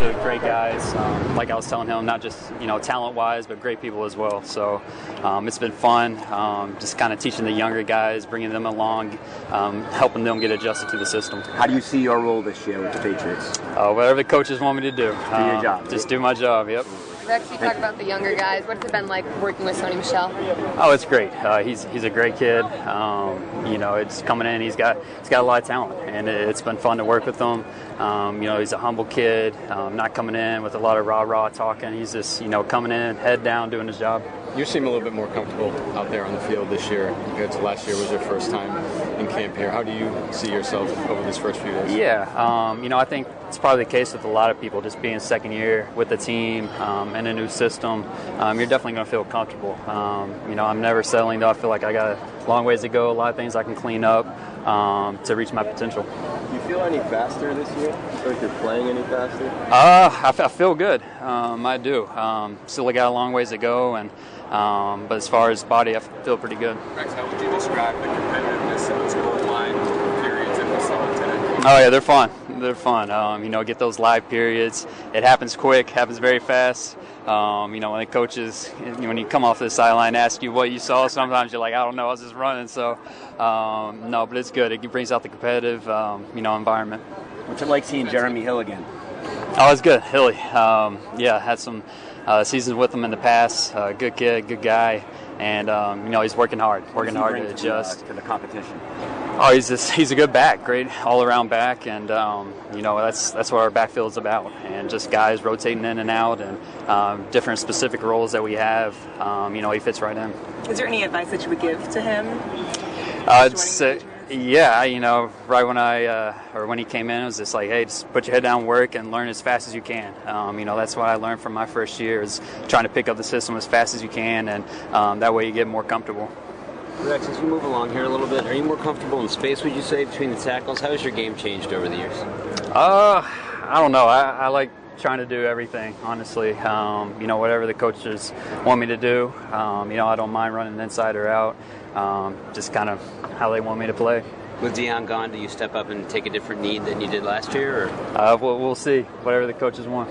of great guys. Um, like I was telling him, not just you know talent-wise, but great people as well. So um, it's been fun, um, just kind of teaching the younger guys, bringing them along, um, helping them get adjusted to the system. How do you see your role this year with the Patriots? Uh, whatever the coaches want me to do. Do your Um, job. Just do my job. Yep. Rex, you talk about the younger guys. What's it been like working with Sony Michel? Oh, it's great. Uh, he's he's a great kid. Um, you know, it's coming in. He's got he's got a lot of talent, and it, it's been fun to work with him. Um, you know, he's a humble kid, um, not coming in with a lot of rah rah talking. He's just you know coming in, head down, doing his job. You seem a little bit more comfortable out there on the field this year compared to last year. Was your first time in camp here? How do you see yourself over these first few days? Yeah, um, you know, I think it's probably the case with a lot of people. Just being second year with the team um, and a new system, um, you're definitely going to feel comfortable. Um, you know, I'm never settling though. I feel like I got a long ways to go. A lot of things I can clean up um, to reach my potential. Do you feel any faster this year? Do you feel like you're playing any faster? Uh, I, f- I feel good. Um, I do. Um, still got a long ways to go, and um, but as far as body, I feel pretty good. Rex, how would you describe the competitiveness of those goal line periods that we saw today? Oh yeah, they're fun. They're fun. Um, you know, get those live periods. It happens quick, happens very fast. Um, you know, when the coaches, when you come off the sideline, ask you what you saw, sometimes you're like, I don't know, I was just running. So, um, no, but it's good. It brings out the competitive, um, you know, environment. What's it like seeing Jeremy Hill again? Oh, it's good, Hilly. Um, yeah, had some uh, seasons with him in the past. Uh, good kid, good guy, and um, you know he's working hard, working hard to adjust. to the competition. Oh, he's just, he's a good back, great all around back, and um, you know that's that's what our backfield's about, and just guys rotating in and out, and um, different specific roles that we have. Um, you know, he fits right in. Is there any advice that you would give to him? Uh, it's, uh, yeah, you know, right when I uh, or when he came in, it was just like, hey, just put your head down, work, and learn as fast as you can. Um, you know, that's what I learned from my first year is trying to pick up the system as fast as you can, and um, that way you get more comfortable. Rex, as you move along here a little bit, are you more comfortable in space, would you say, between the tackles? How has your game changed over the years? Uh, I don't know. I, I like trying to do everything, honestly. Um, you know, whatever the coaches want me to do. Um, you know, I don't mind running inside or out. Um, just kind of how they want me to play. With Dion gone, do you step up and take a different need than you did last year? Or? Uh, we'll, we'll see. Whatever the coaches want.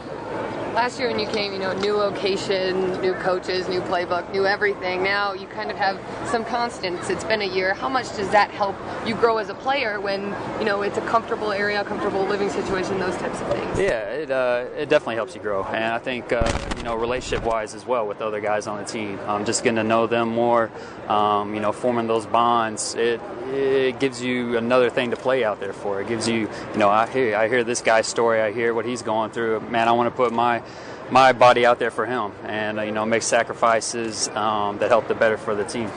Last year when you came, you know, new location, new coaches, new playbook, new everything. Now you kind of have some constants. It's been a year. How much does that help you grow as a player when, you know, it's a comfortable area, comfortable living situation, those types of things? Yeah, it, uh, it definitely helps you grow. And I think, uh, know, relationship wise as well with other guys on the team. Um, just getting to know them more, um, you know, forming those bonds. It, it gives you another thing to play out there for. It gives you, you know, I hear, I hear this guy's story. I hear what he's going through. Man, I want to put my my body out there for him, and uh, you know, make sacrifices um, that help the better for the team.